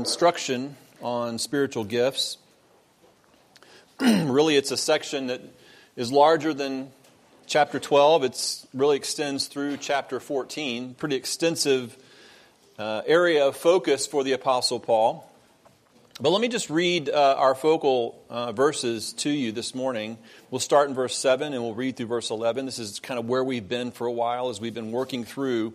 instruction on spiritual gifts. really, it's a section that is larger than chapter 12. It really extends through chapter 14. Pretty extensive uh, area of focus for the Apostle Paul. But let me just read uh, our focal uh, verses to you this morning. We'll start in verse 7 and we'll read through verse 11. This is kind of where we've been for a while as we've been working through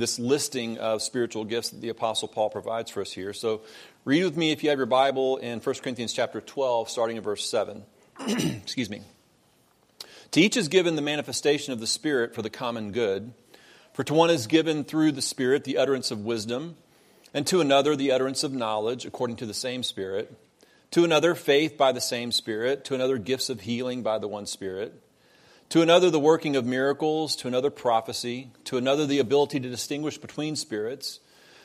this listing of spiritual gifts that the Apostle Paul provides for us here. So read with me if you have your Bible in 1 Corinthians chapter 12, starting in verse 7. Excuse me. To each is given the manifestation of the Spirit for the common good. For to one is given through the Spirit the utterance of wisdom, and to another the utterance of knowledge according to the same Spirit, to another faith by the same Spirit, to another gifts of healing by the one Spirit to another, the working of miracles, to another, prophecy, to another, the ability to distinguish between spirits,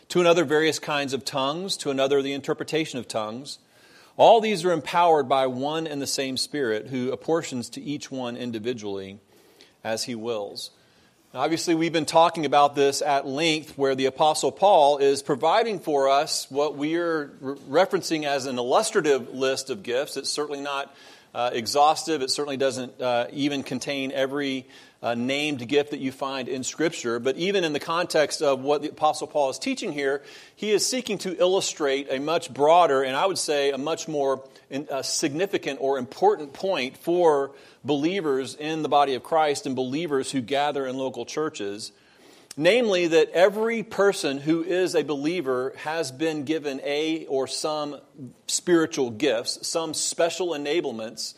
to another, various kinds of tongues, to another, the interpretation of tongues. All these are empowered by one and the same Spirit who apportions to each one individually as he wills. Now, obviously, we've been talking about this at length, where the Apostle Paul is providing for us what we are re- referencing as an illustrative list of gifts. It's certainly not uh, exhaustive. It certainly doesn't uh, even contain every uh, named gift that you find in Scripture. But even in the context of what the Apostle Paul is teaching here, he is seeking to illustrate a much broader and I would say a much more in, uh, significant or important point for believers in the body of Christ and believers who gather in local churches. Namely, that every person who is a believer has been given a or some spiritual gifts, some special enablements,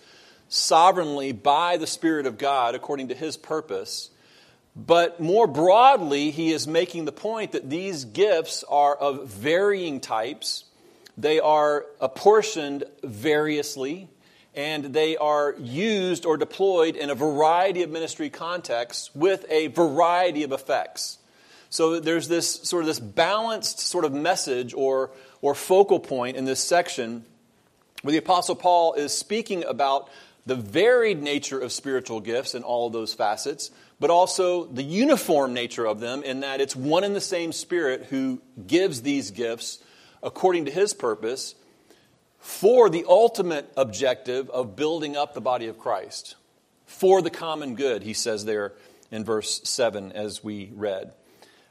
sovereignly by the Spirit of God according to His purpose. But more broadly, he is making the point that these gifts are of varying types, they are apportioned variously, and they are used or deployed in a variety of ministry contexts with a variety of effects. So there's this sort of this balanced sort of message or, or focal point in this section where the Apostle Paul is speaking about the varied nature of spiritual gifts and all of those facets, but also the uniform nature of them in that it's one and the same Spirit who gives these gifts according to his purpose for the ultimate objective of building up the body of Christ, for the common good, he says there in verse 7 as we read.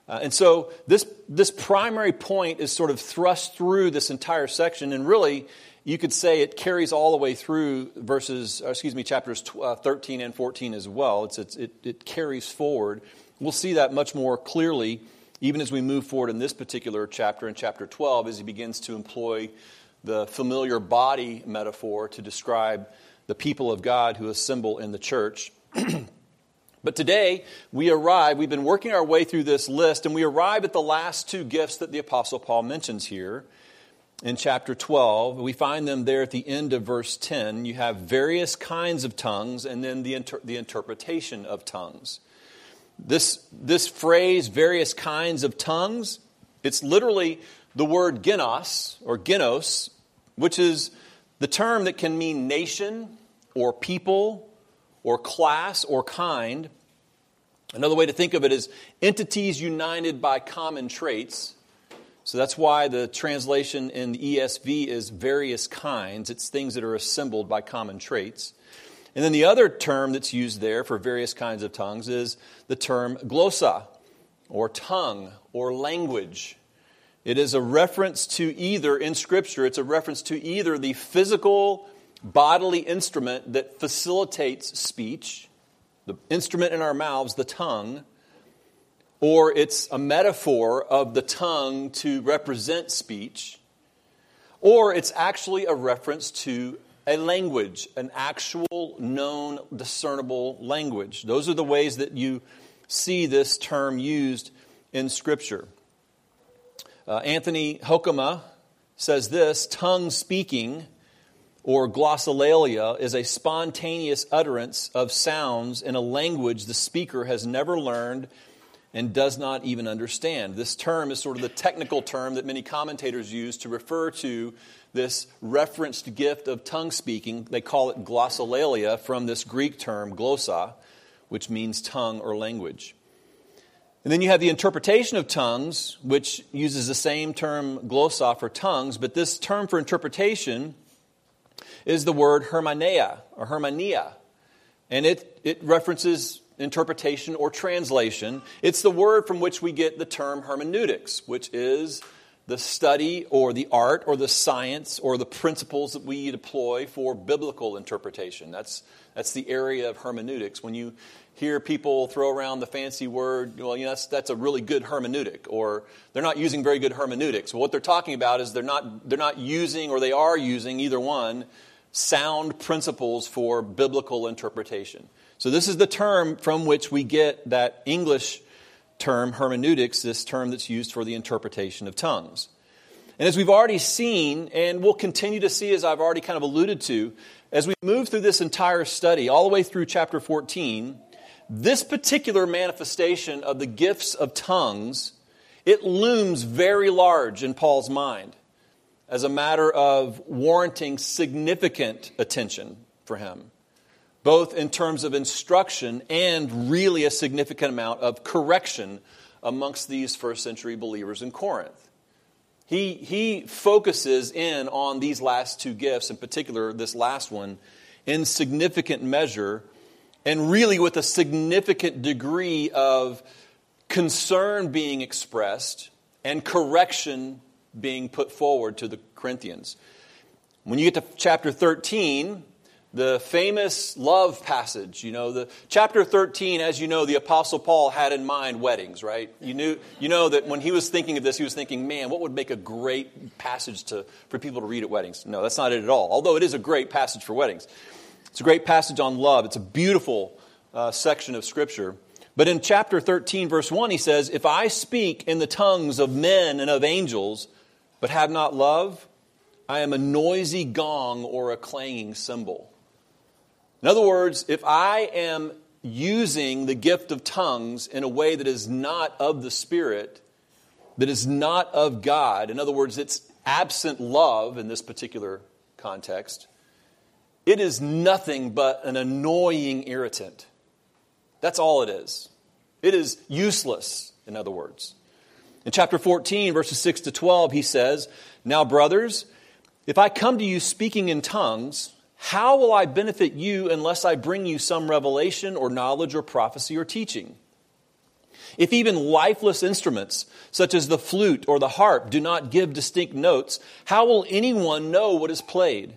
Uh, and so this, this primary point is sort of thrust through this entire section, and really, you could say it carries all the way through verses, excuse me, chapters uh, 13 and 14 as well. It's, it's, it, it carries forward. We'll see that much more clearly even as we move forward in this particular chapter, in chapter 12, as he begins to employ the familiar body metaphor to describe the people of God who assemble in the church. but today, we arrive, we've been working our way through this list, and we arrive at the last two gifts that the Apostle Paul mentions here in chapter 12. We find them there at the end of verse 10. You have various kinds of tongues, and then the, inter- the interpretation of tongues. This, this phrase, various kinds of tongues, it's literally the word genos or genos which is the term that can mean nation or people or class or kind. Another way to think of it is entities united by common traits. So that's why the translation in the ESV is various kinds. It's things that are assembled by common traits. And then the other term that's used there for various kinds of tongues is the term glossa, or tongue, or language. It is a reference to either, in Scripture, it's a reference to either the physical bodily instrument that facilitates speech, the instrument in our mouths, the tongue, or it's a metaphor of the tongue to represent speech, or it's actually a reference to a language, an actual known, discernible language. Those are the ways that you see this term used in Scripture. Uh, Anthony Hoekema says this tongue speaking or glossolalia is a spontaneous utterance of sounds in a language the speaker has never learned and does not even understand. This term is sort of the technical term that many commentators use to refer to this referenced gift of tongue speaking. They call it glossolalia from this Greek term glossa, which means tongue or language. And then you have the interpretation of tongues, which uses the same term glossa for tongues, but this term for interpretation is the word hermeneia or hermania. And it, it references interpretation or translation. It's the word from which we get the term hermeneutics, which is the study or the art or the science or the principles that we deploy for biblical interpretation. That's, that's the area of hermeneutics. When you hear people throw around the fancy word, well, you know, that's, that's a really good hermeneutic, or they're not using very good hermeneutics. Well, what they're talking about is they're not, they're not using, or they are using, either one, sound principles for biblical interpretation. So, this is the term from which we get that English term, hermeneutics, this term that's used for the interpretation of tongues. And as we've already seen, and we'll continue to see as I've already kind of alluded to, as we move through this entire study, all the way through chapter 14, this particular manifestation of the gifts of tongues, it looms very large in Paul's mind as a matter of warranting significant attention for him both in terms of instruction and really a significant amount of correction amongst these first century believers in Corinth. He, he focuses in on these last two gifts, in particular, this last one, in significant measure and really with a significant degree of concern being expressed and correction being put forward to the Corinthians. When you get to chapter 13, the famous love passage. You know, the chapter 13, as you know, the Apostle Paul had in mind weddings, right? You, knew, you know that when he was thinking of this, he was thinking, man, what would make a great passage to, for people to read at weddings? No, that's not it at all, although it is a great passage for weddings. It's a great passage on love. It's a beautiful uh, section of Scripture. But in chapter 13, verse 1, he says, If I speak in the tongues of men and of angels, but have not love, I am a noisy gong or a clanging cymbal. In other words, if I am using the gift of tongues in a way that is not of the Spirit, that is not of God, in other words, it's absent love in this particular context, it is nothing but an annoying irritant. That's all it is. It is useless, in other words. In chapter 14, verses 6 to 12, he says, Now, brothers, if I come to you speaking in tongues, how will I benefit you unless I bring you some revelation or knowledge or prophecy or teaching? If even lifeless instruments, such as the flute or the harp, do not give distinct notes, how will anyone know what is played?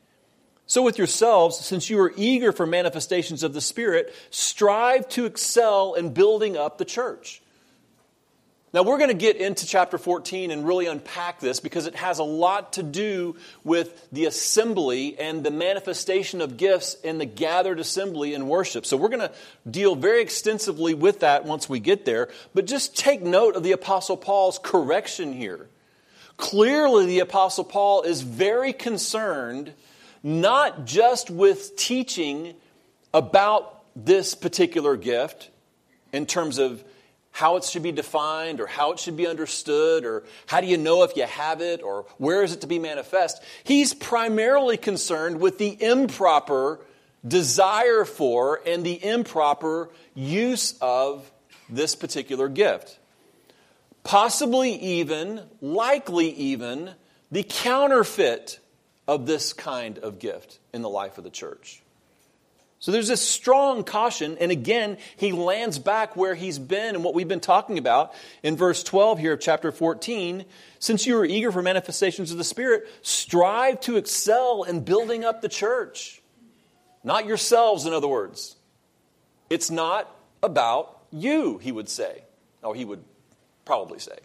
So, with yourselves, since you are eager for manifestations of the Spirit, strive to excel in building up the church. Now, we're going to get into chapter 14 and really unpack this because it has a lot to do with the assembly and the manifestation of gifts in the gathered assembly and worship. So, we're going to deal very extensively with that once we get there. But just take note of the Apostle Paul's correction here. Clearly, the Apostle Paul is very concerned not just with teaching about this particular gift in terms of how it should be defined or how it should be understood or how do you know if you have it or where is it to be manifest. He's primarily concerned with the improper desire for and the improper use of this particular gift. Possibly even, likely even, the counterfeit of this kind of gift in the life of the church. So there's this strong caution, and again, he lands back where he's been and what we've been talking about in verse 12 here of chapter 14. Since you are eager for manifestations of the Spirit, strive to excel in building up the church. Not yourselves, in other words. It's not about you, he would say. Or he would probably say.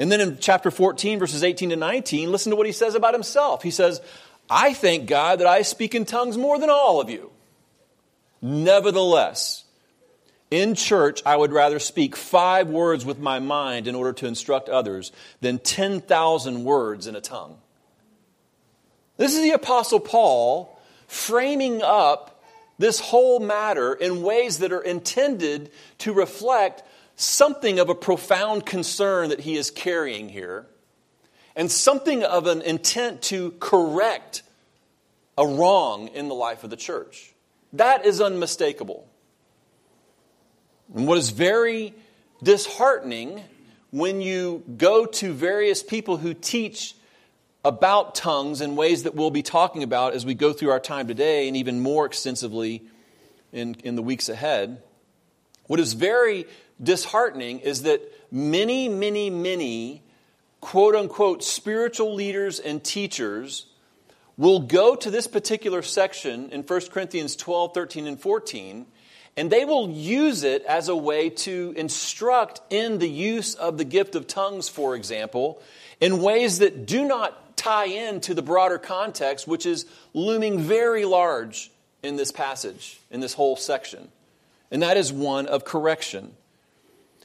And then in chapter 14, verses 18 to 19, listen to what he says about himself. He says, I thank God that I speak in tongues more than all of you. Nevertheless, In church, I would rather speak five words with my mind in order to instruct others than 10,000 words in a tongue. This is the Apostle Paul framing up this whole matter in ways that are intended to reflect something of a profound concern that he is carrying here and something of an intent to correct a wrong in the life of the church. That is unmistakable. And what is very disheartening when you go to various people who teach about tongues in ways that we'll be talking about as we go through our time today and even more extensively in, in the weeks ahead. What is very disheartening is that many, many, many quote unquote spiritual leaders and teachers will go to this particular section in 1 Corinthians 12, 13, and 14 and they will use it as a way to instruct in the use of the gift of tongues, for example, in ways that do not tie into the broader context, which is looming very large in this passage, in this whole section. And that is one of correction.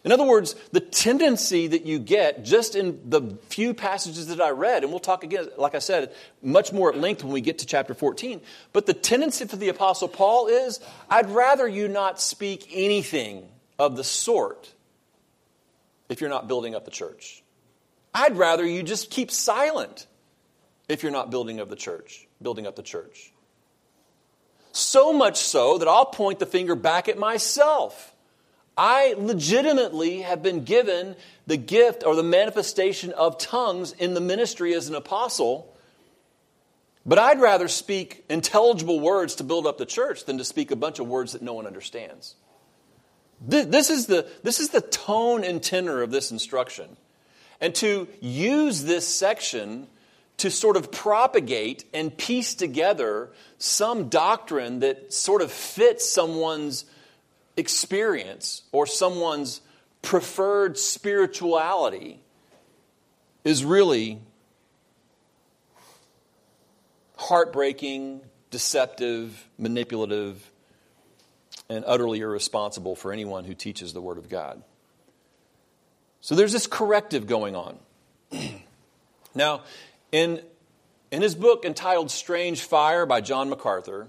In other words, the tendency that you get just in the few passages that I read, and we'll talk again, like I said, much more at length when we get to chapter 14, but the tendency for the Apostle Paul is I'd rather you not speak anything of the sort if you're not building up the church. I'd rather you just keep silent if you're not building up the church, building up the church. So much so that I'll point the finger back at myself. I legitimately have been given the gift or the manifestation of tongues in the ministry as an apostle, but I'd rather speak intelligible words to build up the church than to speak a bunch of words that no one understands. This is the, this is the tone and tenor of this instruction. And to use this section to sort of propagate and piece together some doctrine that sort of fits someone's experience or someone's preferred spirituality is really heartbreaking, deceptive, manipulative, and utterly irresponsible for anyone who teaches the Word of God. So there's this corrective going on. now, in, in his book entitled Strange Fire by John MacArthur,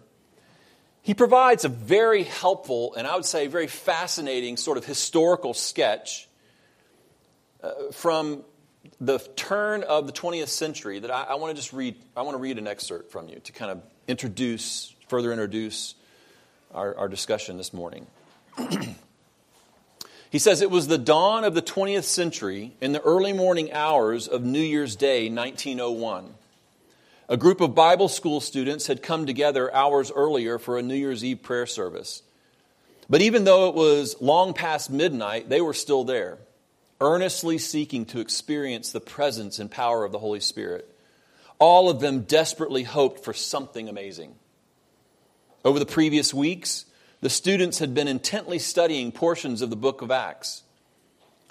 he provides a very helpful and I would say very fascinating sort of historical sketch uh, from the turn of the 20th century that I, I want to just read. I want to read an excerpt from you to kind of introduce, further introduce our, our discussion this morning. he says it was the dawn of the 20th century in the early morning hours of New Year's Day, 1901 a group of Bible school students had come together hours earlier for a New Year's Eve prayer service. But even though it was long past midnight, they were still there, earnestly seeking to experience the presence and power of the Holy Spirit. All of them desperately hoped for something amazing. Over the previous weeks, the students had been intently studying portions of the book of Acts.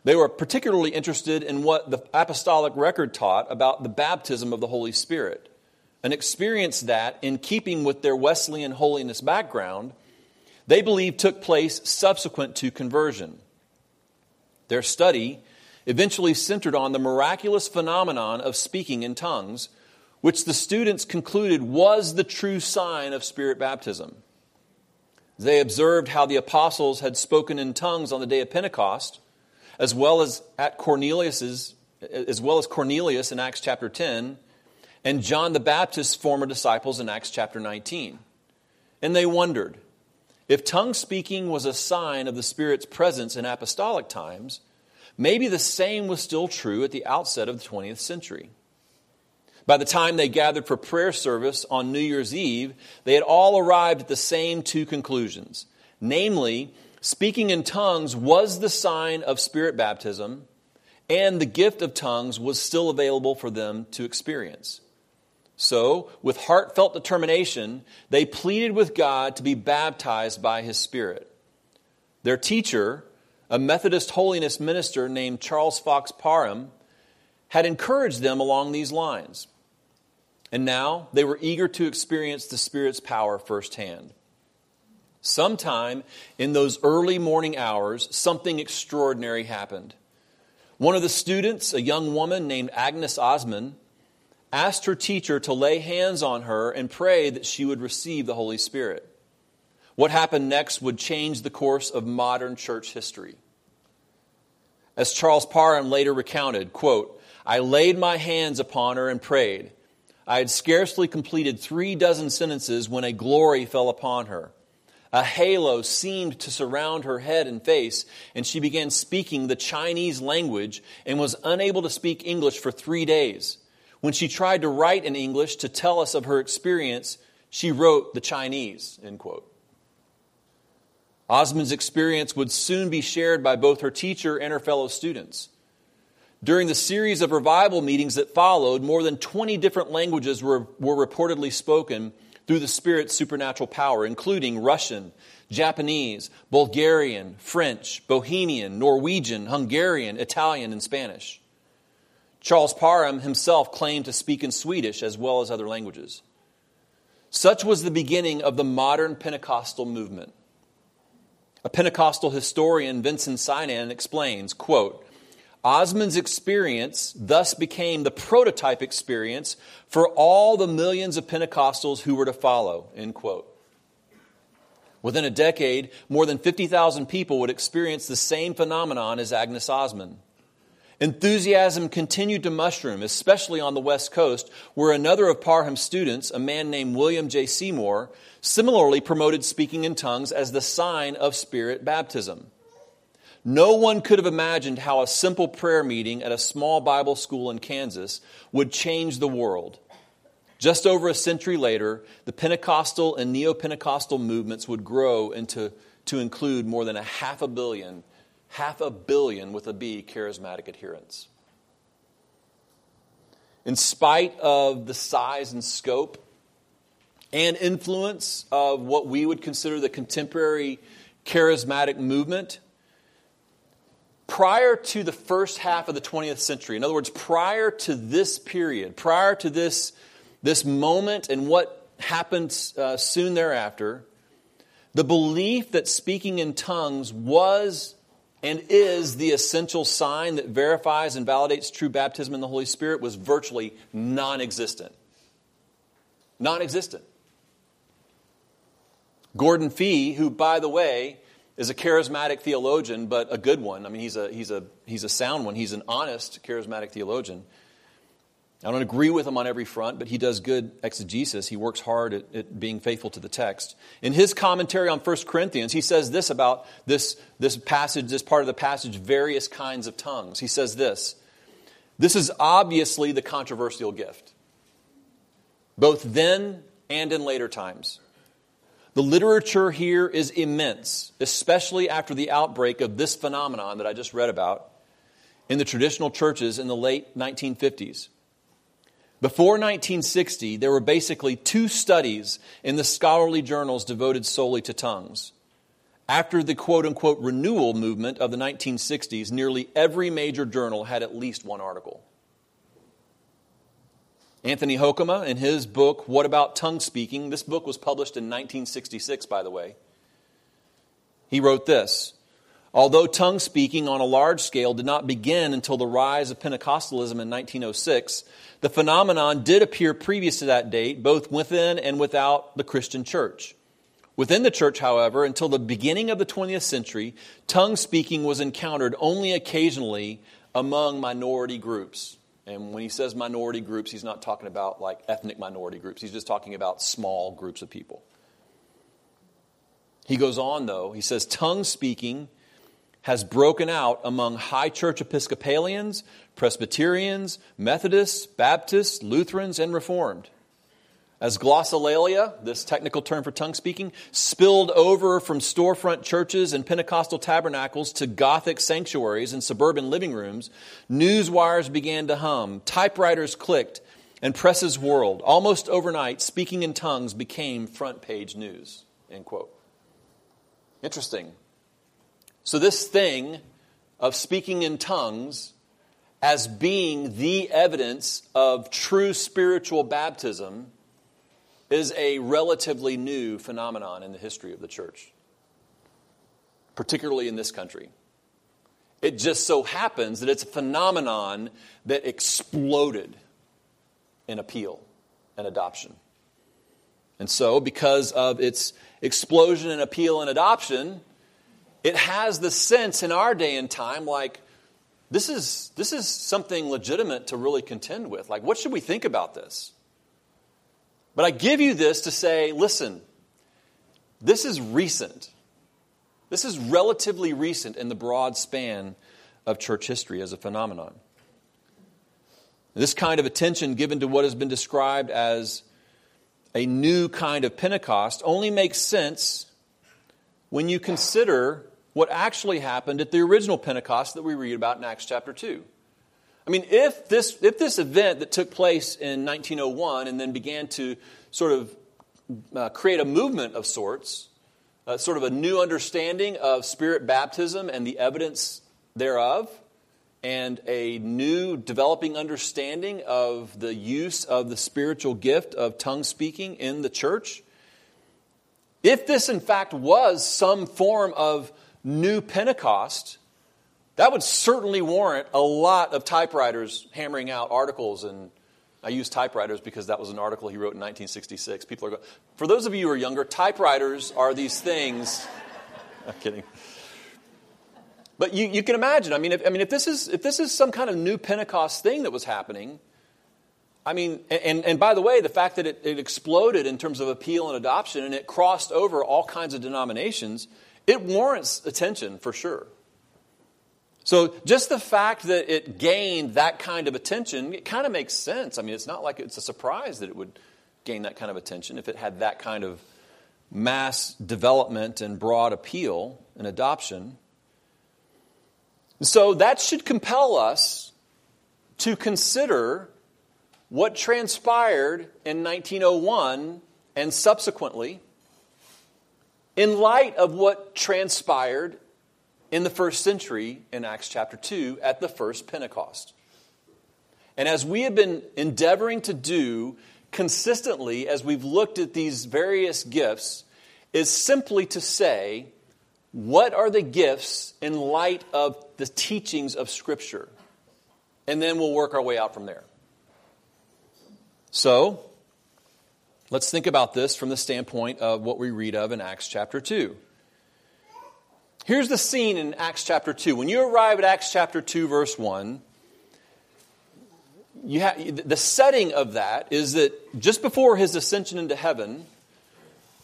They were particularly interested in what the apostolic record taught about the baptism of the Holy Spirit and experienced that in keeping with their Wesleyan holiness background, they believe took place subsequent to conversion. Their study eventually centered on the miraculous phenomenon of speaking in tongues, which the students concluded was the true sign of spirit baptism. They observed how the apostles had spoken in tongues on the day of Pentecost, as well as at Cornelius's, as well as Cornelius in Acts chapter 10, and John the Baptist's former disciples in Acts chapter 19. And they wondered if tongue speaking was a sign of the Spirit's presence in apostolic times, maybe the same was still true at the outset of the 20th century. By the time they gathered for prayer service on New Year's Eve, they had all arrived at the same two conclusions. Namely, speaking in tongues was the sign of Spirit baptism, and the gift of tongues was still available for them to experience. So, with heartfelt determination, they pleaded with God to be baptized by His Spirit. Their teacher, a Methodist holiness minister named Charles Fox Parham, had encouraged them along these lines. And now they were eager to experience the Spirit's power firsthand. Sometime in those early morning hours, something extraordinary happened. One of the students, a young woman named Agnes Ozman, asked her teacher to lay hands on her and pray that she would receive the Holy Spirit. What happened next would change the course of modern church history. As Charles Parham later recounted, quote, I laid my hands upon her and prayed. I had scarcely completed three dozen sentences when a glory fell upon her. A halo seemed to surround her head and face, and she began speaking the Chinese language and was unable to speak English for three days. When she tried to write in English to tell us of her experience, she wrote the Chinese, end quote. Ozman's experience would soon be shared by both her teacher and her fellow students. During the series of revival meetings that followed, more than 20 different languages were, were reportedly spoken through the Spirit's supernatural power, including Russian, Japanese, Bulgarian, French, Bohemian, Norwegian, Hungarian, Italian, and Spanish. Charles Parham himself claimed to speak in Swedish as well as other languages. Such was the beginning of the modern Pentecostal movement. A Pentecostal historian, Vinson Synan, explains, quote, Ozman's experience thus became the prototype experience for all the millions of Pentecostals who were to follow, end quote. Within a decade, more than 50,000 people would experience the same phenomenon as Agnes Ozman. Enthusiasm continued to mushroom, especially on the West Coast, where another of Parham's students, a man named William J. Seymour, similarly promoted speaking in tongues as the sign of spirit baptism. No one could have imagined how a simple prayer meeting at a small Bible school in Kansas would change the world. Just over a century later, the Pentecostal and Neo Pentecostal movements would grow into to include more than a half a billion half a billion with a B charismatic adherents. In spite of the size and scope and influence of what we would consider the contemporary charismatic movement, prior to the first half of the 20th century, in other words, prior to this period, prior to this, this moment and what happened uh, soon thereafter, the belief that speaking in tongues was and is the essential sign that verifies and validates true baptism in the Holy Spirit was virtually non existent. Non existent. Gordon Fee, who, by the way, is a charismatic theologian, but a good one. I mean, he's a, he's a, he's a sound one. He's an honest charismatic theologian. I don't agree with him on every front, but he does good exegesis. He works hard at, at, being faithful to the text. In his commentary on 1 Corinthians, he says this about this, this passage, this part of the passage, various kinds of tongues. He says this This is obviously the controversial gift, both then and in later times. The literature here is immense, especially after the outbreak of this phenomenon that I just read about in the traditional churches in the late 1950s. Before 1960, there were basically two studies in the scholarly journals devoted solely to tongues. After the quote unquote renewal movement of the 1960s, nearly every major journal had at least one article. Anthony Hoekema, in his book, What About Tongue Speaking, this book was published in 1966, by the way, he wrote this Although tongue speaking on a large scale did not begin until the rise of Pentecostalism in 1906, the phenomenon did appear previous to that date, both within and without the Christian church. Within the church, however, until the beginning of the 20th century, tongue speaking was encountered only occasionally among minority groups. And when he says minority groups, he's not talking about like ethnic minority groups. He's just talking about small groups of people. He goes on, though. He says, tongue speaking has broken out among high church Episcopalians, Presbyterians, Methodists, Baptists, Lutherans, and Reformed. As glossolalia, this technical term for tongue speaking, spilled over from storefront churches and Pentecostal tabernacles to Gothic sanctuaries and suburban living rooms, news wires began to hum, typewriters clicked, and presses whirled. Almost overnight, speaking in tongues became front page news. End quote. Interesting. So, this thing of speaking in tongues as being the evidence of true spiritual baptism is a relatively new phenomenon in the history of the church. particularly in this country. It just so happens that it's a phenomenon that exploded in appeal and adoption. And so, because of its explosion in appeal and adoption, it has the sense in our day and time like, this is, this is something legitimate to really contend with. Like, what should we think about this? But I give you this to say, listen, this is recent. This is relatively recent in the broad span of church history as a phenomenon. This kind of attention given to what has been described as a new kind of Pentecost only makes sense when you consider what actually happened at the original Pentecost that we read about in Acts chapter 2. I mean, if this, if this event that took place in 1901 and then began to sort of uh, create a movement of sorts, uh, sort of a new understanding of spirit baptism and the evidence thereof, and a new developing understanding of the use of the spiritual gift of tongue speaking in the church. If this, in fact, was some form of new Pentecost, that would certainly warrant a lot of typewriters hammering out articles. And I use typewriters because that was an article he wrote in 1966. People are going, for those of you who are younger, typewriters are these things. I'm kidding. But you, you can imagine, I mean, if, I mean if, this is, if this is some kind of new Pentecost thing that was happening, I mean, and, and by the way, the fact that it, it exploded in terms of appeal and adoption and it crossed over all kinds of denominations, it warrants attention for sure. So just the fact that it gained that kind of attention, it kind of makes sense. I mean, it's not like it's a surprise that it would gain that kind of attention if it had that kind of mass development and broad appeal and adoption. So that should compel us to consider what transpired in 1901 and subsequently in light of what transpired in the first century in Acts chapter 2 at the first Pentecost. And as we have been endeavoring to do consistently as we've looked at these various gifts, is simply to say, what are the gifts in light of the teachings of Scripture? And then we'll work our way out from there. So, Let's think about this from the standpoint of what we read of in Acts chapter 2. Here's the scene in Acts chapter 2. When you arrive at Acts chapter 2, verse 1, you have, the setting of that is that just before his ascension into heaven,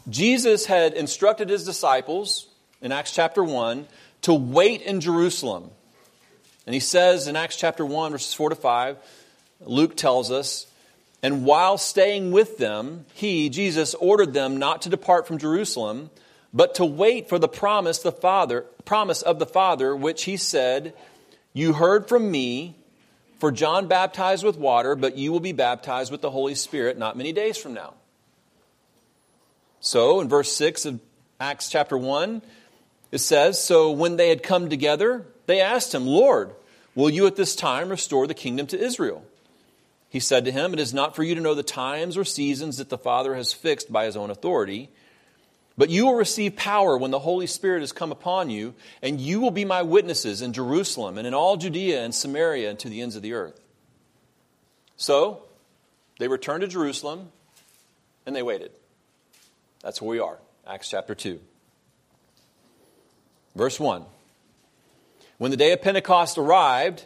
Jesus had instructed his disciples in Acts chapter 1 to wait in Jerusalem. And he says in Acts chapter 1, verses 4 to 5, Luke tells us, and while staying with them, he, Jesus, ordered them not to depart from Jerusalem, but to wait for the promise the Father, promise of the Father, which he said, "You heard from me, for John baptized with water, but you will be baptized with the Holy Spirit not many days from now." So, in verse 6 of Acts chapter 1, it says, "So when they had come together, they asked him, "Lord, will you at this time restore the kingdom to Israel?" He said to him, It is not for you to know the times or seasons that the Father has fixed by his own authority, but you will receive power when the Holy Spirit has come upon you, and you will be my witnesses in Jerusalem and in all Judea and Samaria and to the ends of the earth. So they returned to Jerusalem and they waited. That's where we are, Acts chapter 2. Verse 1. When the day of Pentecost arrived,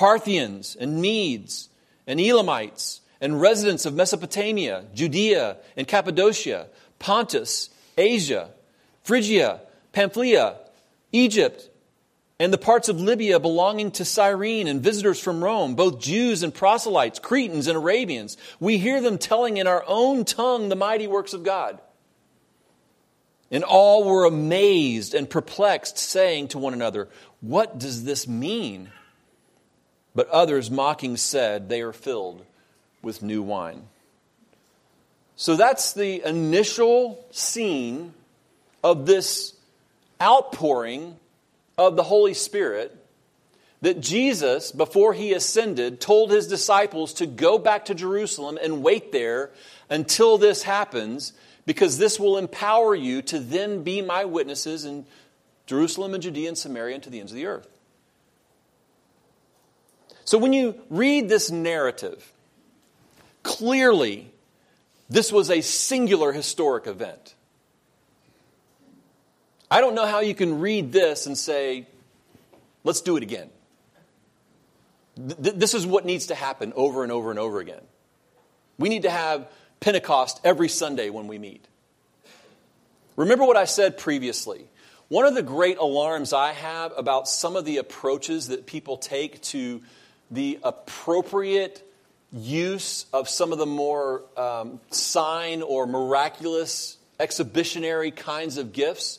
Parthians and Medes and Elamites and residents of Mesopotamia, Judea and Cappadocia, Pontus, Asia, Phrygia, Pamphylia, Egypt, and the parts of Libya belonging to Cyrene and visitors from Rome, both Jews and proselytes, Cretans and Arabians. We hear them telling in our own tongue the mighty works of God. And all were amazed and perplexed, saying to one another, What does this mean? But others, mocking, said, They are filled with new wine. So that's the initial scene of this outpouring of the Holy Spirit that Jesus, before he ascended, told his disciples to go back to Jerusalem and wait there until this happens, because this will empower you to then be my witnesses in Jerusalem and Judea and Samaria and to the ends of the earth. So when you read this narrative, clearly this was a singular historic event. I don't know how you can read this and say, let's do it again. Th- this is what needs to happen over and over and over again. We need to have Pentecost every Sunday when we meet. Remember what I said previously. One of the great alarms I have about some of the approaches that people take to the appropriate use of some of the more um, sign or miraculous exhibitionary kinds of gifts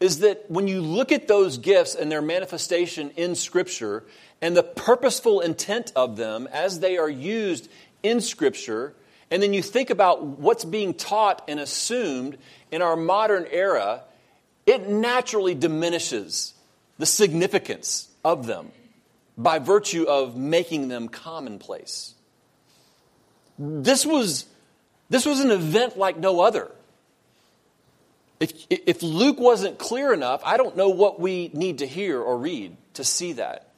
is that when you look at those gifts and their manifestation in Scripture and the purposeful intent of them as they are used in Scripture, and then you think about what's being taught and assumed in our modern era, it naturally diminishes the significance of them by virtue of making them commonplace. This was, this was an event like no other. If, if Luke wasn't clear enough, I don't know what we need to hear or read to see that.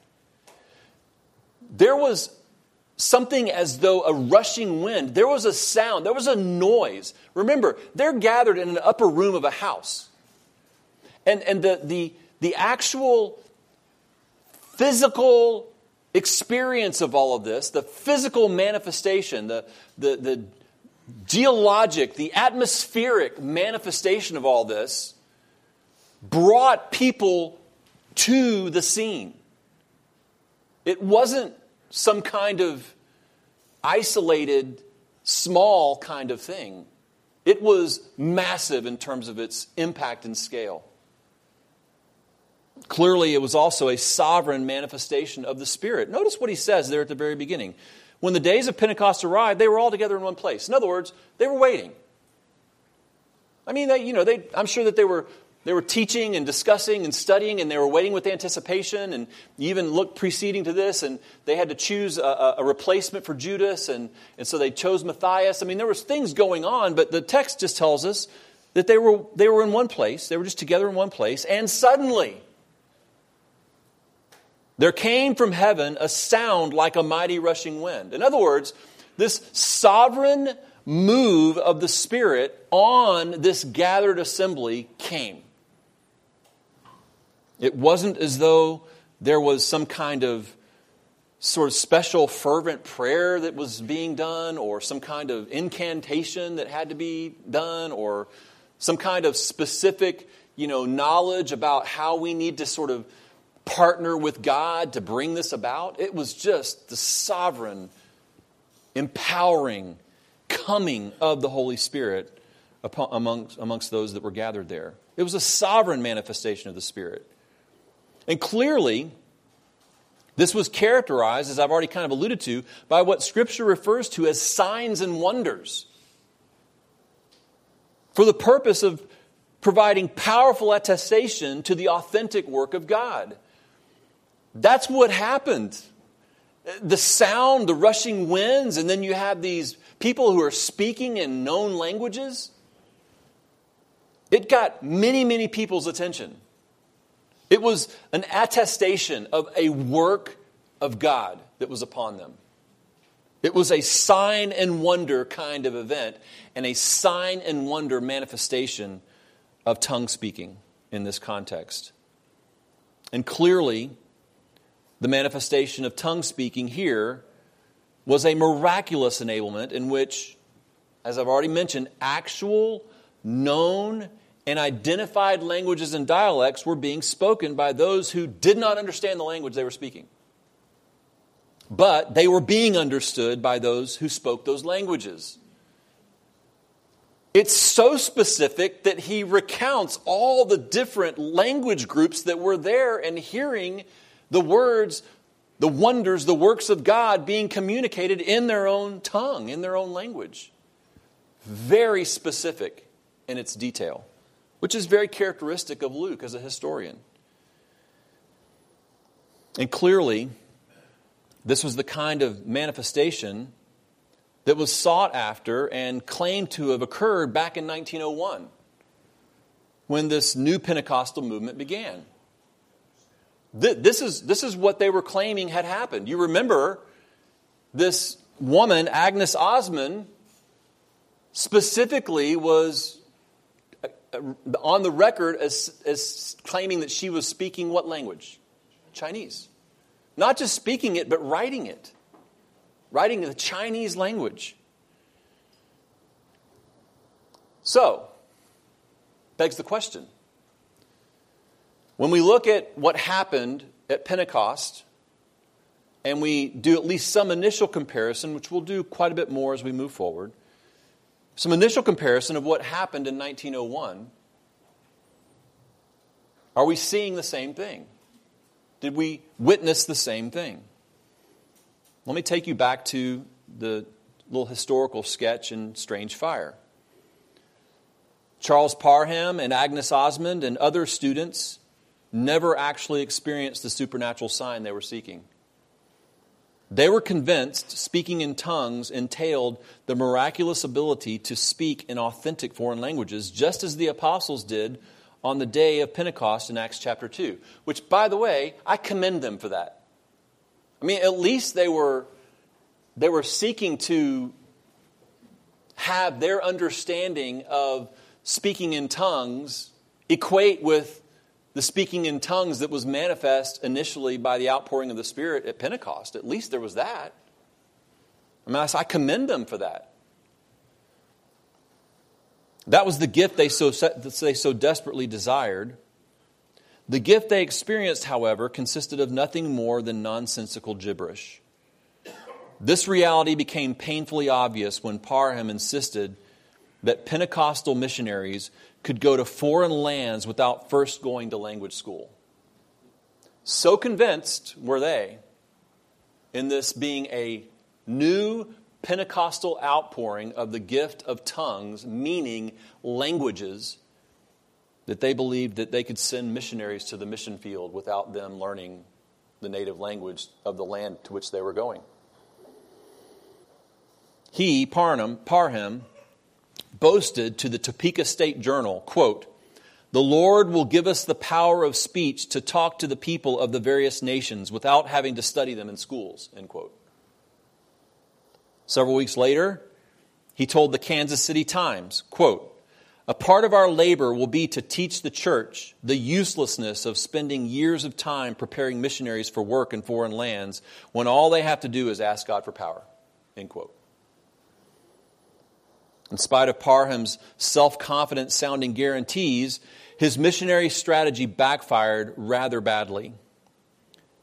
There was something as though a rushing wind. There was a sound. There was a noise. Remember, they're gathered in an upper room of a house. And, and the, the, the actual physical experience of all of this, the physical manifestation, the, the, the geologic, the atmospheric manifestation of all this brought people to the scene. It wasn't some kind of isolated, small kind of thing. It was massive in terms of its impact and scale. Clearly, it was also a sovereign manifestation of the Spirit. Notice what he says there at the very beginning. When the days of Pentecost arrived, they were all together in one place. In other words, they were waiting. I mean, they, you know, they, I'm sure that they were, they were teaching and discussing and studying, and they were waiting with anticipation. And even look preceding to this, and they had to choose a, a replacement for Judas, and, and so they chose Matthias. I mean, there was things going on, but the text just tells us that they were, they were in one place. They were just together in one place, and suddenly, there came from heaven a sound like a mighty rushing wind. In other words, this sovereign move of the Spirit on this gathered assembly came. It wasn't as though there was some kind of sort of special fervent prayer that was being done, or some kind of incantation that had to be done, or some kind of specific, you know, knowledge about how we need to sort of partner with God to bring this about. It was just the sovereign, empowering coming of the Holy Spirit amongst, amongst those that were gathered there. It was a sovereign manifestation of the Spirit. And clearly, this was characterized, as I've already kind of alluded to, by what Scripture refers to as signs and wonders. For the purpose of providing powerful attestation to the authentic work of God. That's what happened. The sound, the rushing winds, and then you have these people who are speaking in known languages. It got many, many people's attention. It was an attestation of a work of God that was upon them. It was a sign and wonder kind of event and a sign and wonder manifestation of tongue speaking. in this context. And clearly, the manifestation of tongue speaking here was a miraculous enablement in which, as I've already mentioned, actual, known, and identified languages and dialects were being spoken by those who did not understand the language they were speaking. But they were being understood by those who spoke those languages. It's so specific that he recounts all the different language groups that were there and hearing the words, the wonders, the works of God being communicated in their own tongue, in their own language. Very specific in its detail which is very characteristic of Luke as a historian. And clearly, this was the kind of manifestation that was sought after and claimed to have occurred back in 1901 when this new Pentecostal movement began. This is, this is what they were claiming had happened. You remember this woman, Agnes Ozman, specifically was uh, on the record as, as claiming that she was speaking what language? Chinese. Not just speaking it, but writing it. Writing the Chinese language. So, begs the question. When we look at what happened at Pentecost, and we do at least some initial comparison, which we'll do quite a bit more as we move forward, some initial comparison of what happened in 1901. Are we seeing the same thing? Did we witness the same thing? Let me take you back to the little historical sketch in Strange Fire. Charles Parham and Agnes Ozman and other students never actually experienced the supernatural sign they were seeking. They were convinced speaking in tongues entailed the miraculous ability to speak in authentic foreign languages, just as the apostles did on the day of Pentecost in Acts chapter 2. Which, by the way, I commend them for that. I mean, at least they were, they were seeking to have their understanding of speaking in tongues equate with the speaking in tongues that was manifest initially by the outpouring of the Spirit at Pentecost. At least there was that. I mean, I commend them for that. That was the gift they so, they so desperately desired. The gift they experienced, however, consisted of nothing more than nonsensical gibberish. This reality became painfully obvious when Parham insisted that Pentecostal missionaries could go to foreign lands without first going to language school. So convinced were they in this being a new Pentecostal outpouring of the gift of tongues, meaning languages, that they believed that they could send missionaries to the mission field without them learning the native language of the land to which they were going. He, Parham, Parham boasted to the Topeka State Journal, quote, the Lord will give us the power of speech to talk to the people of the various nations without having to study them in schools, end quote. Several weeks later, he told the Kansas City Times, quote, a part of our labor will be to teach the church the uselessness of spending years of time preparing missionaries for work in foreign lands when all they have to do is ask God for power. End quote. In spite of Parham's self confident sounding guarantees, his missionary strategy backfired rather badly.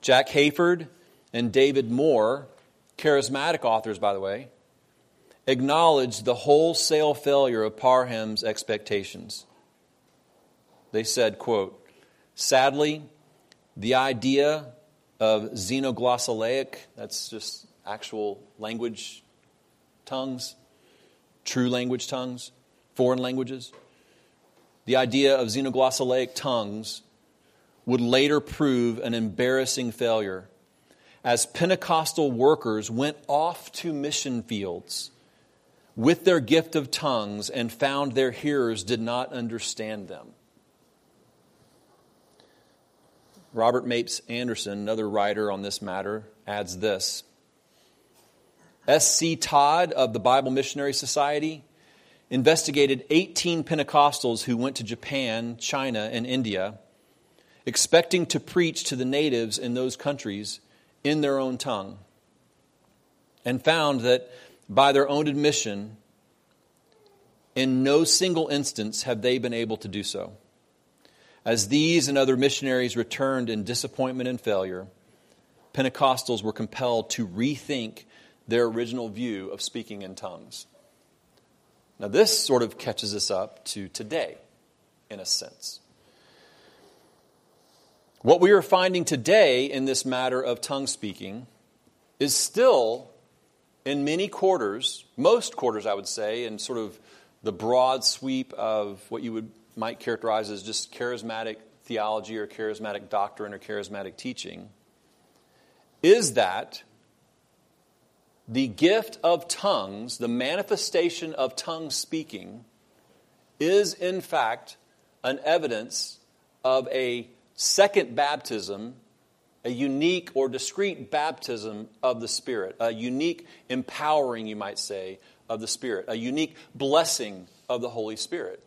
Jack Hayford and David Moore, charismatic authors, by the way, acknowledged the wholesale failure of Parham's expectations. They said, quote, Sadly, the idea of xenoglossolalic, that's just actual language tongues, true language tongues, foreign languages. The idea of xenoglossolalic tongues would later prove an embarrassing failure as Pentecostal workers went off to mission fields with their gift of tongues and found their hearers did not understand them. Robert Mapes Anderson, another writer on this matter, adds this S.C. Todd of the Bible Missionary Society investigated 18 Pentecostals who went to Japan, China, and India, expecting to preach to the natives in those countries in their own tongue, and found that by their own admission, in no single instance have they been able to do so. As these and other missionaries returned in disappointment and failure, Pentecostals were compelled to rethink their original view of speaking in tongues. Now, this sort of catches us up to today, in a sense. What we are finding today in this matter of tongue speaking is still, in many quarters, most quarters, I would say, in sort of the broad sweep of what you would might characterize as just charismatic theology or charismatic doctrine or charismatic teaching, is that the gift of tongues, the manifestation of tongue speaking, is in fact an evidence of a second baptism, a unique or discrete baptism of the Spirit, a unique empowering, you might say, of the Spirit, a unique blessing of the Holy Spirit.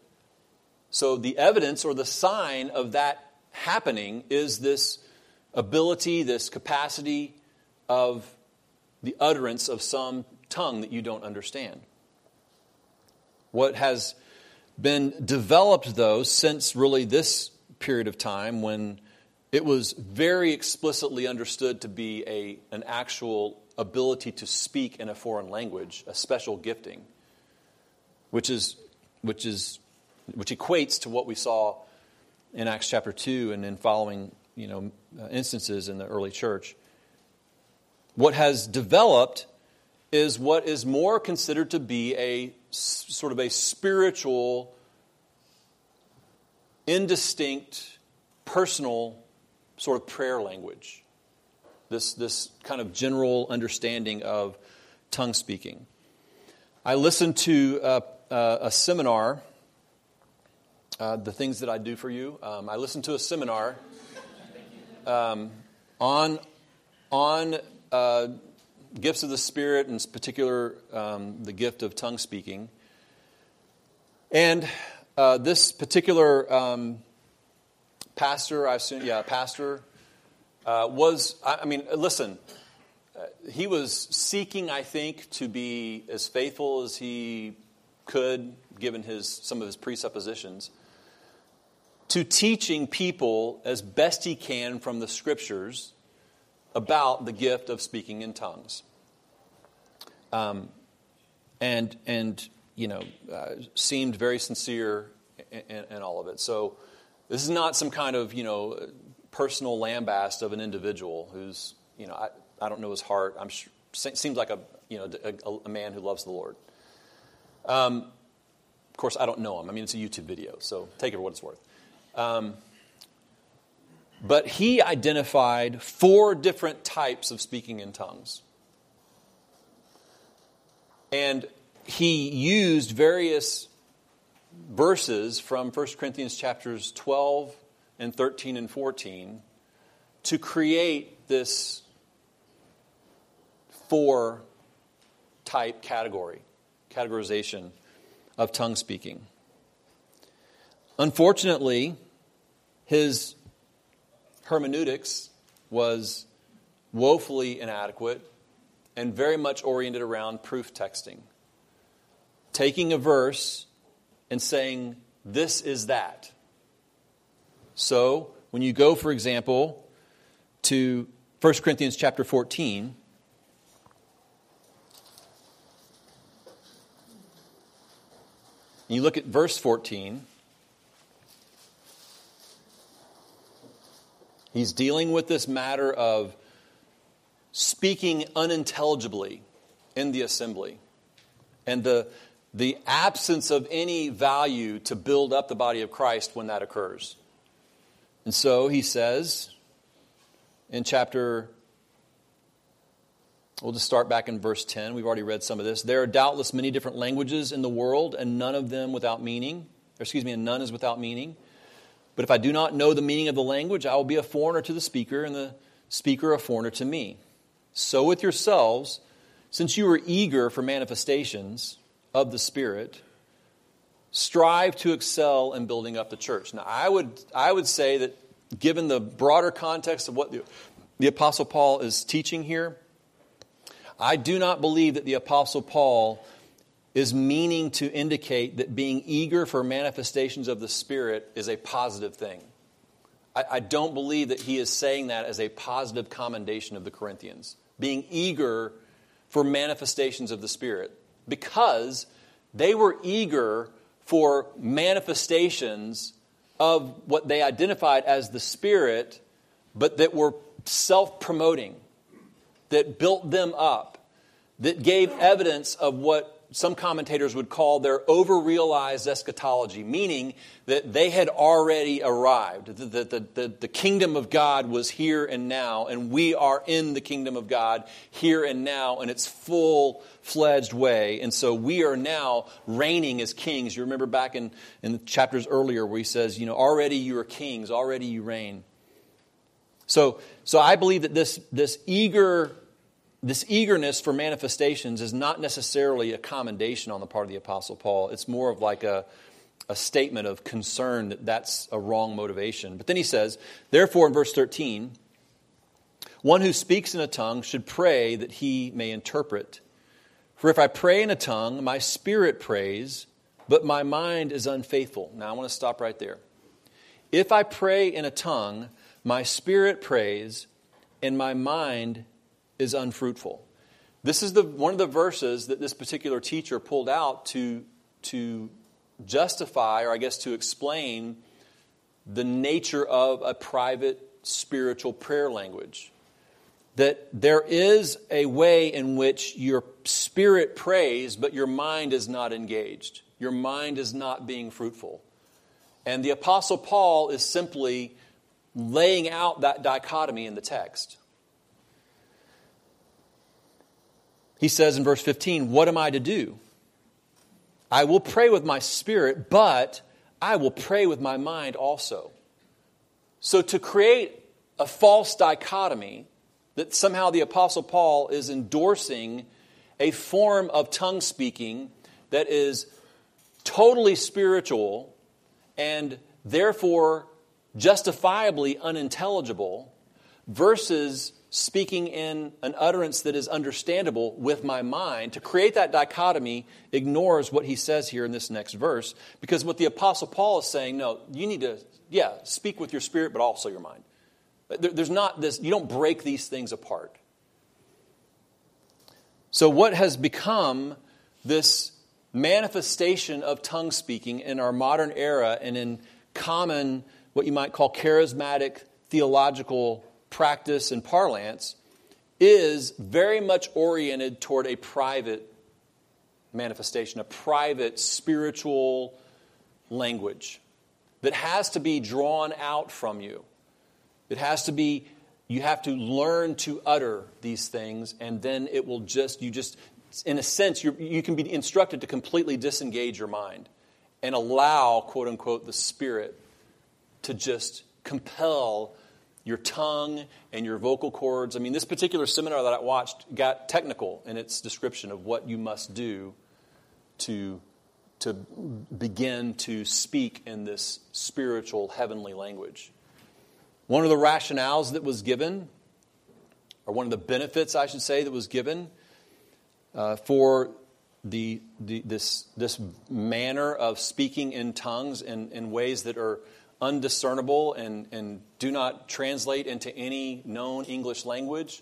So, the evidence or the sign of that happening is this ability, this capacity of the utterance of some tongue that you don't understand. What has been developed, though, since really this period of time when it was very explicitly understood to be a, an actual ability to speak in a foreign language, a special gifting, which is, which is, which equates to what we saw in Acts chapter 2 and in following you know, instances in the early church. What has developed is what is more considered to be a sort of a spiritual, indistinct, personal sort of prayer language. This, this kind of general understanding of tongue speaking. I listened to a, a, a seminar, uh, the things that I do for you. Um, I listened to a seminar um, on, on uh, gifts of the Spirit, in particular um, the gift of tongue speaking. And uh, this particular um, pastor, I assume, yeah, pastor, uh, was, I, I, mean, listen, uh, he was seeking, I think, to be as faithful as he could, given his, some of his presuppositions, to teaching people as best he can from the scriptures about the gift of speaking in tongues. Um, and, and, you know, uh, seemed very sincere in, in, in, all of it. So this is not some kind of, you know, personal lambast of an individual who's, you know, I, I don't know his heart. I'm sure, seems like a, you know, a, a man who loves the Lord. Um, of course, I don't know him. I mean, it's a YouTube video, so take it for what it's worth. Um, but he identified four different types of speaking in tongues. And he used various verses from 1 Corinthians chapters 12 and 13 and 14 to create this four type category, categorization of tongue speaking. Unfortunately, his hermeneutics was woefully inadequate and very much oriented around proof texting. Taking a verse and saying, this is that. So, when you go, for example, to 1 Corinthians chapter 14, you look at verse 14, He's dealing with this matter of speaking unintelligibly in the assembly and the, the absence of any value to build up the body of Christ when that occurs. And so he says in chapter, we'll just start back in verse 10. We've already read some of this. There are doubtless many different languages in the world, and none of them without meaning. Or excuse me, and none is without meaning. But if I do not know the meaning of the language, I will be a foreigner to the speaker, and the speaker a foreigner to me. So with yourselves, since you are eager for manifestations of the Spirit, strive to excel in building up the church. Now, I would, I would say that given the broader context of what the, the Apostle Paul is teaching here, I do not believe that the Apostle Paul is meaning to indicate that being eager for manifestations of the Spirit is a positive thing. I, I don't believe that he is saying that as a positive commendation of the Corinthians. Being eager for manifestations of the Spirit. Because they were eager for manifestations of what they identified as the Spirit, but that were self promoting, that built them up, that gave evidence of what some commentators would call their overrealized eschatology, meaning that they had already arrived. The, the, the, the, kingdom of God was here and now, and we are in the kingdom of God here and now in its full fledged way. And so we are now reigning as kings. You remember back in, in the chapters earlier where he says, you know, already you are kings, already you reign. So, so I believe that this, this eager this eagerness for manifestations is not necessarily a commendation on the part of the Apostle Paul. It's more of like a, a statement of concern that that's a wrong motivation. But then he says, therefore, in verse 13, one who speaks in a tongue should pray that he may interpret. For if I pray in a tongue, my spirit prays, but my mind is unfaithful. Now I want to stop right there. If I pray in a tongue, my spirit prays, and my mind is unfruitful. This is the, one of the verses that this particular teacher pulled out to, to justify, or I guess to explain, the nature of a private spiritual prayer language. That there is a way in which your spirit prays, but your mind is not engaged. Your mind is not being fruitful. And the Apostle Paul is simply laying out that dichotomy in the text. He says in verse 15, What am I to do? I will pray with my spirit, but I will pray with my mind also. So, to create a false dichotomy that somehow the Apostle Paul is endorsing a form of tongue speaking that is totally spiritual and therefore justifiably unintelligible versus speaking in an utterance that is understandable with my mind, to create that dichotomy ignores what he says here in this next verse. Because what the Apostle Paul is saying, no, you need to, yeah, speak with your spirit, but also your mind. There's not this, you don't break these things apart. So, what has become this manifestation of tongue speaking in our modern era and in common, what you might call charismatic theological practice and parlance is very much oriented toward a private manifestation, a private spiritual language that has to be drawn out from you. It has to be, you have to learn to utter these things, and then it will just, you just, in a sense, you can be instructed to completely disengage your mind and allow, quote unquote, the Spirit to just compel your tongue and your vocal cords. I mean, this particular seminar that I watched got technical in its description of what you must do to, to begin to speak in this spiritual heavenly language. One of the rationales that was given, or one of the benefits, I should say, that was given uh, for the, the, this, this manner of speaking in tongues in, in ways that are undiscernible and, and do not translate into any known English language,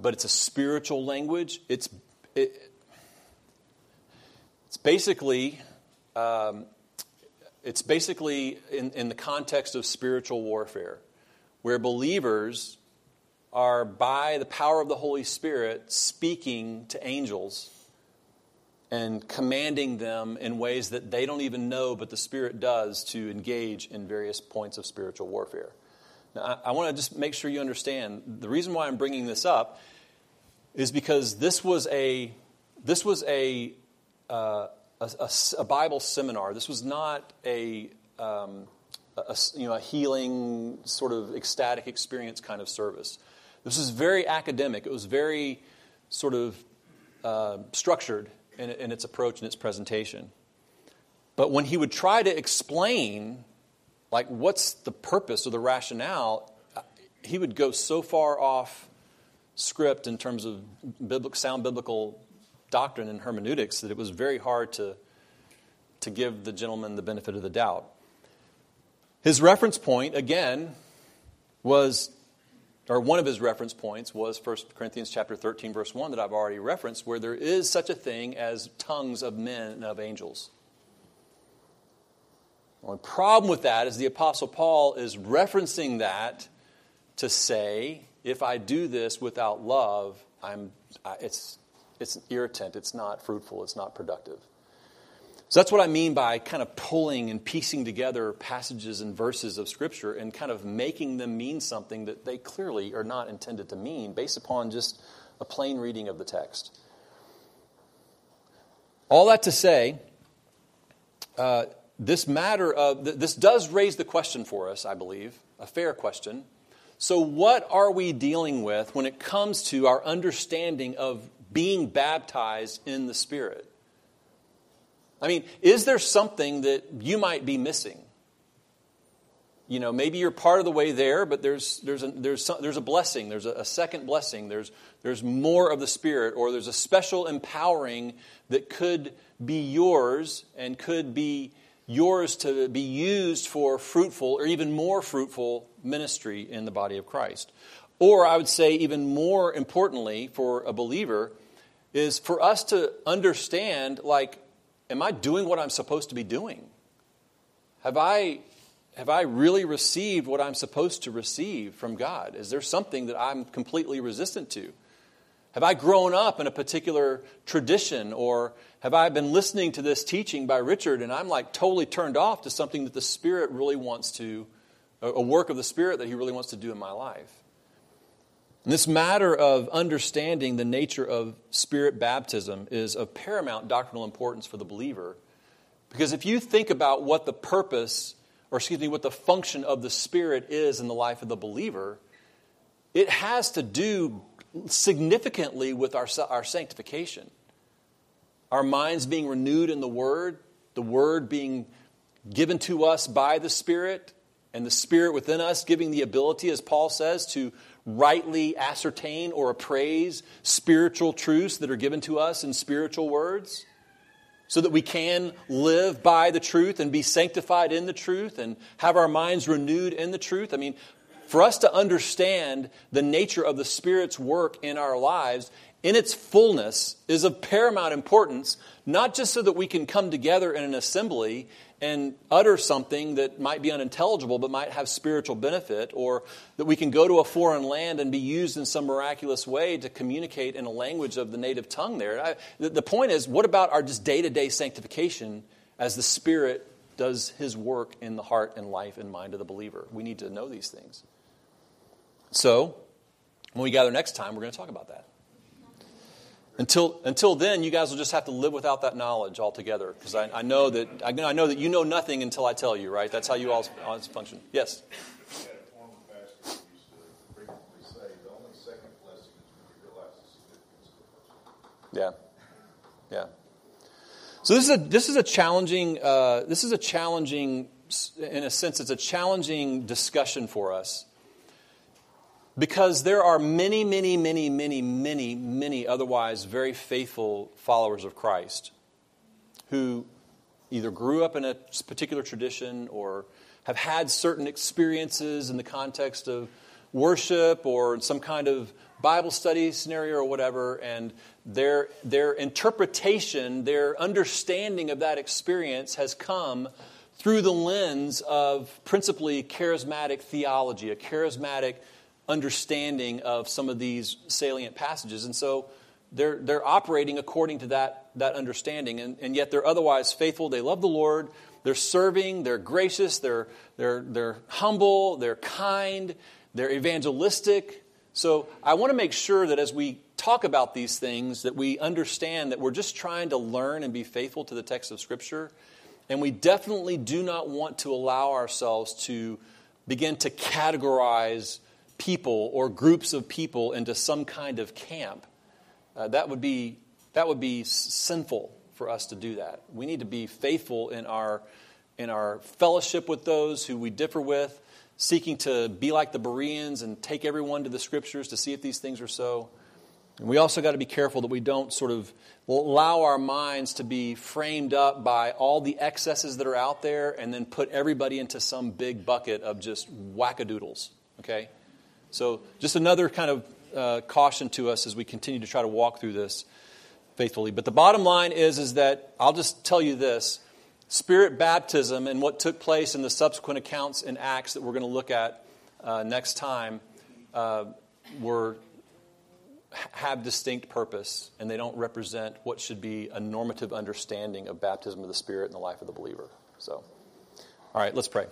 but it's a spiritual language. It's, it, it's basically. Um, it's basically in, in the context of spiritual warfare, where believers are, by the power of the Holy Spirit, speaking to angels and commanding them in ways that they don't even know, but the Spirit does to engage in various points of spiritual warfare. Now, I, I want to just make sure you understand the reason why I'm bringing this up is because this was a this was a uh, a, a, a, Bible seminar. This was not a, um, a, you know a healing sort of ecstatic experience kind of service. This was very academic. It was very sort of uh, structured in, in its approach and its presentation. But when he would try to explain, like, what's the purpose or the rationale, he would go so far off script in terms of biblical, sound biblical doctrine and hermeneutics that it was very hard to, to give the gentleman the benefit of the doubt. His reference point, again, was, or one of his reference points was 1 Corinthians chapter 13, verse 1 that I've already referenced, where there is such a thing as tongues of men and of angels. The problem with that is the Apostle Paul is referencing that to say, if I do this without love, I'm, it's, it's irritant, it's not fruitful, it's not productive. So that's what I mean by kind of pulling and piecing together passages and verses of Scripture and kind of making them mean something that they clearly are not intended to mean based upon just a plain reading of the text. All that to say, uh, this matter of this does raise the question for us, I believe, a fair question. So, what are we dealing with when it comes to our understanding of being baptized in the Spirit? I mean, is there something that you might be missing? You know, maybe you're part of the way there, but there's, there's, a, there's, some, there's a blessing, there's a, a second blessing, there's, there's more of the Spirit, or there's a special empowering that could be yours and could be yours to be used for fruitful or even more fruitful ministry in the body of Christ. Or I would say, even more importantly for a believer, is for us to understand like, am I doing what I'm supposed to be doing? Have I, have I really received what I'm supposed to receive from God? Is there something that I'm completely resistant to? Have I grown up in a particular tradition or have I been listening to this teaching by Richard and I'm like totally turned off to something that the Spirit really wants to, a work of the Spirit that He really wants to do in my life? And this matter of understanding the nature of Spirit baptism is of paramount doctrinal importance for the believer. Because if you think about what the purpose, or excuse me, what the function of the Spirit is in the life of the believer, it has to do significantly with our, our sanctification. Our minds being renewed in the Word, the Word being given to us by the Spirit, and the Spirit within us giving the ability, as Paul says, to rightly ascertain or appraise spiritual truths that are given to us in spiritual words so that we can live by the truth and be sanctified in the truth and have our minds renewed in the truth. I mean, for us to understand the nature of the Spirit's work in our lives in its fullness is of paramount importance, not just so that we can come together in an assembly and utter something that might be unintelligible but might have spiritual benefit, or that we can go to a foreign land and be used in some miraculous way to communicate in a language of the native tongue there. I, the, the point is, what about our just day to day sanctification as the Spirit does His work in the heart and life and mind of the believer? We need to know these things. So, when we gather next time, we're going to talk about that. Until, until then, you guys will just have to live without that knowledge altogether. Because I, I, know that, I, I know that you know nothing until I tell you, right? That's how you all, all function. Yes? Yeah, yeah. So this is a this is a challenging uh, this is a challenging in a sense it's a challenging discussion for us because there are many, many, many, many, many, many otherwise very faithful followers of Christ who either grew up in a particular tradition or have had certain experiences in the context of worship or some kind of Bible study scenario or whatever, and their, their interpretation, their understanding of that experience has come through the lens of principally charismatic theology, a charismatic understanding of some of these salient passages. And so they're, they're operating according to that, that understanding. And, and yet they're otherwise faithful. They love the Lord. They're serving. They're gracious. They're, they're, they're humble. They're kind. They're evangelistic. So I want to make sure that as we talk about these things, that we understand that we're just trying to learn and be faithful to the text of Scripture. And we definitely do not want to allow ourselves to begin to categorize people or groups of people into some kind of camp. Uh, that, would be, that would be sinful for us to do that. We need to be faithful in our, in our fellowship with those who we differ with, seeking to be like the Bereans and take everyone to the scriptures to see if these things are so. And we also got to be careful that we don't sort of allow our minds to be framed up by all the excesses that are out there and then put everybody into some big bucket of just wackadoodles. Okay? So, just another kind of uh, caution to us as we continue to try to walk through this faithfully. But the bottom line is, is that I'll just tell you this Spirit baptism and what took place in the subsequent accounts in Acts that we're going to look at uh, next time uh, were have distinct purpose and they don't represent what should be a normative understanding of baptism of the Spirit in the life of the believer. So, all right, let's pray.